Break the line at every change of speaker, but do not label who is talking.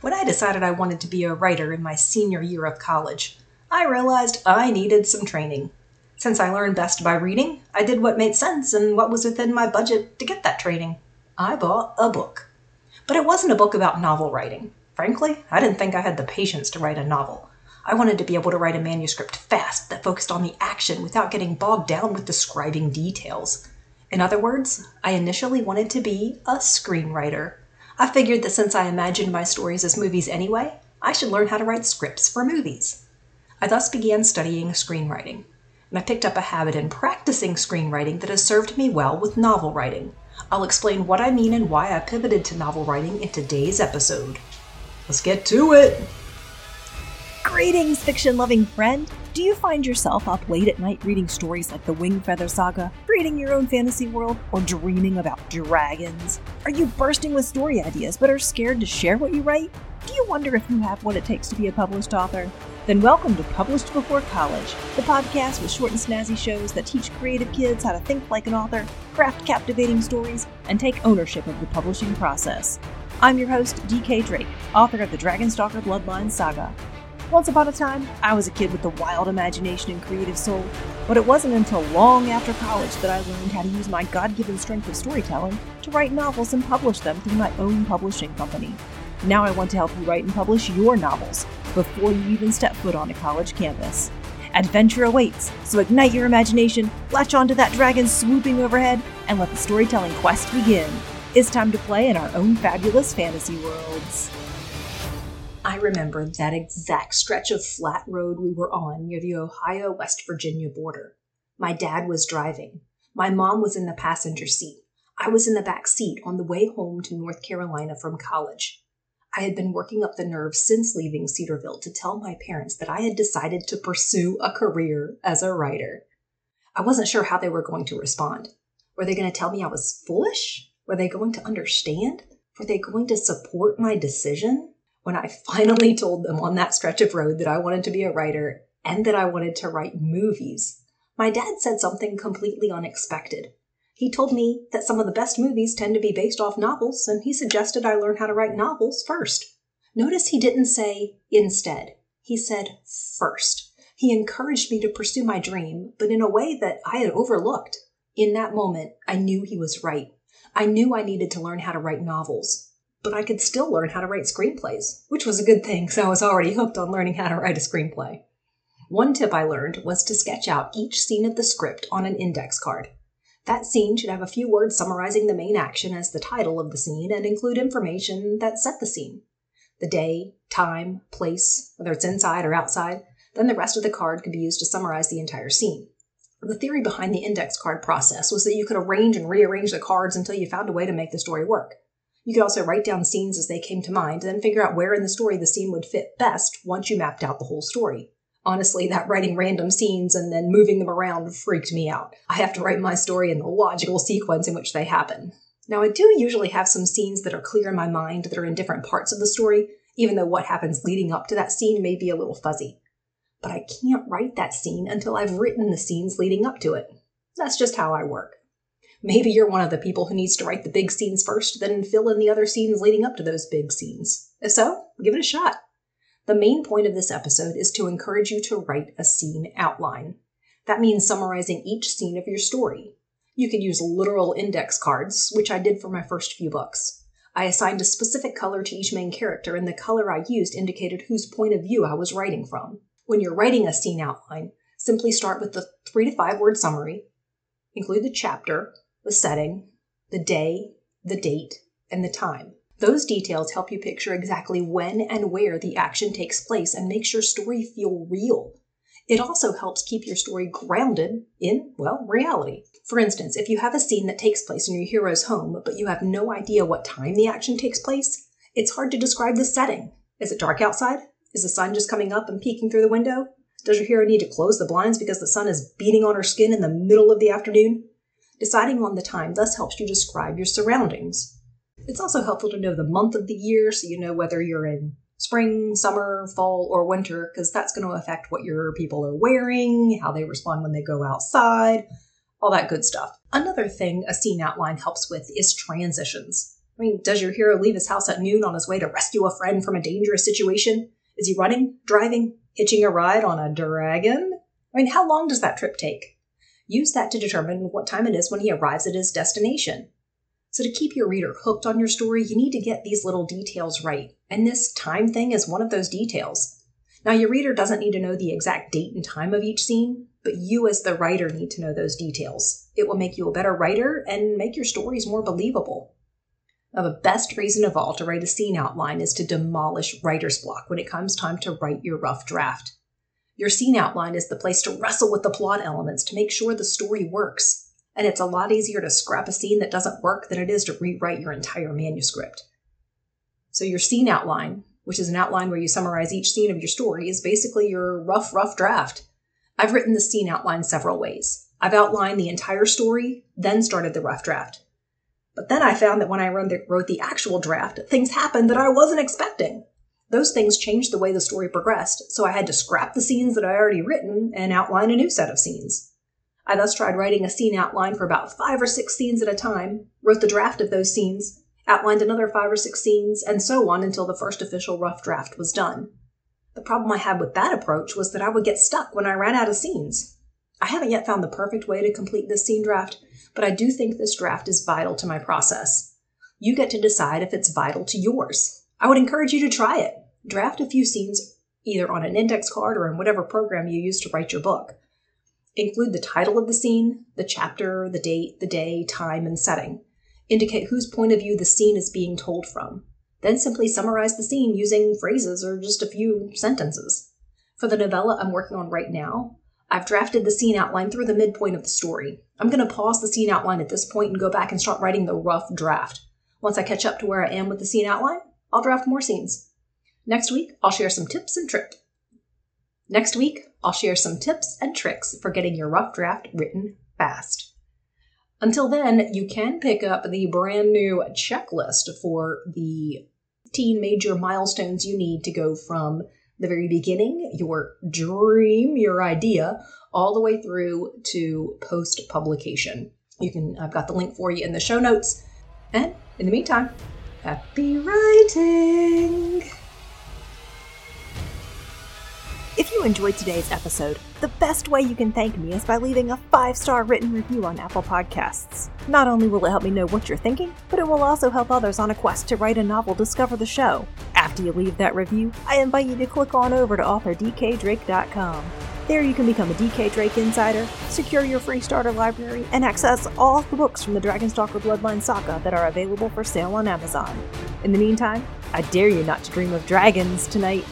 When I decided I wanted to be a writer in my senior year of college, I realized I needed some training. Since I learned best by reading, I did what made sense and what was within my budget to get that training. I bought a book. But it wasn't a book about novel writing. Frankly, I didn't think I had the patience to write a novel. I wanted to be able to write a manuscript fast that focused on the action without getting bogged down with describing details. In other words, I initially wanted to be a screenwriter. I figured that since I imagined my stories as movies anyway, I should learn how to write scripts for movies. I thus began studying screenwriting, and I picked up a habit in practicing screenwriting that has served me well with novel writing. I'll explain what I mean and why I pivoted to novel writing in today's episode. Let's get to it!
Greetings, fiction loving friend! Do you find yourself up late at night reading stories like the Wingfeather Saga, creating your own fantasy world, or dreaming about dragons? Are you bursting with story ideas but are scared to share what you write? Do you wonder if you have what it takes to be a published author? Then welcome to Published Before College, the podcast with short and snazzy shows that teach creative kids how to think like an author, craft captivating stories, and take ownership of the publishing process. I'm your host, DK Drake, author of the Dragonstalker Bloodline Saga. Once upon a time, I was a kid with a wild imagination and creative soul, but it wasn't until long after college that I learned how to use my God given strength of storytelling to write novels and publish them through my own publishing company. Now I want to help you write and publish your novels before you even step foot on a college campus. Adventure awaits, so ignite your imagination, latch onto that dragon swooping overhead, and let the storytelling quest begin. It's time to play in our own fabulous fantasy worlds.
I remember that exact stretch of flat road we were on near the Ohio West Virginia border. My dad was driving. My mom was in the passenger seat. I was in the back seat on the way home to North Carolina from college. I had been working up the nerve since leaving Cedarville to tell my parents that I had decided to pursue a career as a writer. I wasn't sure how they were going to respond. Were they going to tell me I was foolish? Were they going to understand? Were they going to support my decision? When I finally told them on that stretch of road that I wanted to be a writer and that I wanted to write movies, my dad said something completely unexpected. He told me that some of the best movies tend to be based off novels, and he suggested I learn how to write novels first. Notice he didn't say instead, he said first. He encouraged me to pursue my dream, but in a way that I had overlooked. In that moment, I knew he was right. I knew I needed to learn how to write novels but I could still learn how to write screenplays, which was a good thing because I was already hooked on learning how to write a screenplay. One tip I learned was to sketch out each scene of the script on an index card. That scene should have a few words summarizing the main action as the title of the scene and include information that set the scene the day, time, place, whether it's inside or outside. Then the rest of the card could be used to summarize the entire scene. The theory behind the index card process was that you could arrange and rearrange the cards until you found a way to make the story work. You could also write down scenes as they came to mind, then figure out where in the story the scene would fit best once you mapped out the whole story. Honestly, that writing random scenes and then moving them around freaked me out. I have to write my story in the logical sequence in which they happen. Now, I do usually have some scenes that are clear in my mind that are in different parts of the story, even though what happens leading up to that scene may be a little fuzzy. But I can't write that scene until I've written the scenes leading up to it. That's just how I work. Maybe you're one of the people who needs to write the big scenes first, then fill in the other scenes leading up to those big scenes. If so, give it a shot. The main point of this episode is to encourage you to write a scene outline. That means summarizing each scene of your story. You could use literal index cards, which I did for my first few books. I assigned a specific color to each main character, and the color I used indicated whose point of view I was writing from. When you're writing a scene outline, simply start with the three to five word summary, include the chapter, the setting, the day, the date, and the time. Those details help you picture exactly when and where the action takes place and makes your story feel real. It also helps keep your story grounded in, well, reality. For instance, if you have a scene that takes place in your hero's home, but you have no idea what time the action takes place, it's hard to describe the setting. Is it dark outside? Is the sun just coming up and peeking through the window? Does your hero need to close the blinds because the sun is beating on her skin in the middle of the afternoon? Deciding on the time thus helps you describe your surroundings. It's also helpful to know the month of the year so you know whether you're in spring, summer, fall, or winter, because that's going to affect what your people are wearing, how they respond when they go outside, all that good stuff. Another thing a scene outline helps with is transitions. I mean, does your hero leave his house at noon on his way to rescue a friend from a dangerous situation? Is he running, driving, hitching a ride on a dragon? I mean, how long does that trip take? Use that to determine what time it is when he arrives at his destination. So, to keep your reader hooked on your story, you need to get these little details right. And this time thing is one of those details. Now, your reader doesn't need to know the exact date and time of each scene, but you, as the writer, need to know those details. It will make you a better writer and make your stories more believable. Now, the best reason of all to write a scene outline is to demolish writer's block when it comes time to write your rough draft. Your scene outline is the place to wrestle with the plot elements to make sure the story works. And it's a lot easier to scrap a scene that doesn't work than it is to rewrite your entire manuscript. So, your scene outline, which is an outline where you summarize each scene of your story, is basically your rough, rough draft. I've written the scene outline several ways. I've outlined the entire story, then started the rough draft. But then I found that when I wrote the actual draft, things happened that I wasn't expecting. Those things changed the way the story progressed, so I had to scrap the scenes that I already written and outline a new set of scenes. I thus tried writing a scene outline for about five or six scenes at a time, wrote the draft of those scenes, outlined another five or six scenes, and so on until the first official rough draft was done. The problem I had with that approach was that I would get stuck when I ran out of scenes. I haven't yet found the perfect way to complete this scene draft, but I do think this draft is vital to my process. You get to decide if it's vital to yours. I would encourage you to try it. Draft a few scenes either on an index card or in whatever program you use to write your book. Include the title of the scene, the chapter, the date, the day, time, and setting. Indicate whose point of view the scene is being told from. Then simply summarize the scene using phrases or just a few sentences. For the novella I'm working on right now, I've drafted the scene outline through the midpoint of the story. I'm going to pause the scene outline at this point and go back and start writing the rough draft. Once I catch up to where I am with the scene outline, I'll draft more scenes. Next week, I'll share some tips and tricks. Next week, I'll share some tips and tricks for getting your rough draft written fast. Until then, you can pick up the brand new checklist for the 15 major milestones you need to go from the very beginning, your dream, your idea, all the way through to post publication. You can I've got the link for you in the show notes. And in the meantime, Happy writing!
If you enjoyed today's episode, the best way you can thank me is by leaving a five star written review on Apple Podcasts. Not only will it help me know what you're thinking, but it will also help others on a quest to write a novel discover the show. After you leave that review, I invite you to click on over to authordkdrake.com. There you can become a DK Drake Insider, secure your free starter library, and access all the books from the Dragonstalker Bloodline saga that are available for sale on Amazon. In the meantime, I dare you not to dream of dragons tonight.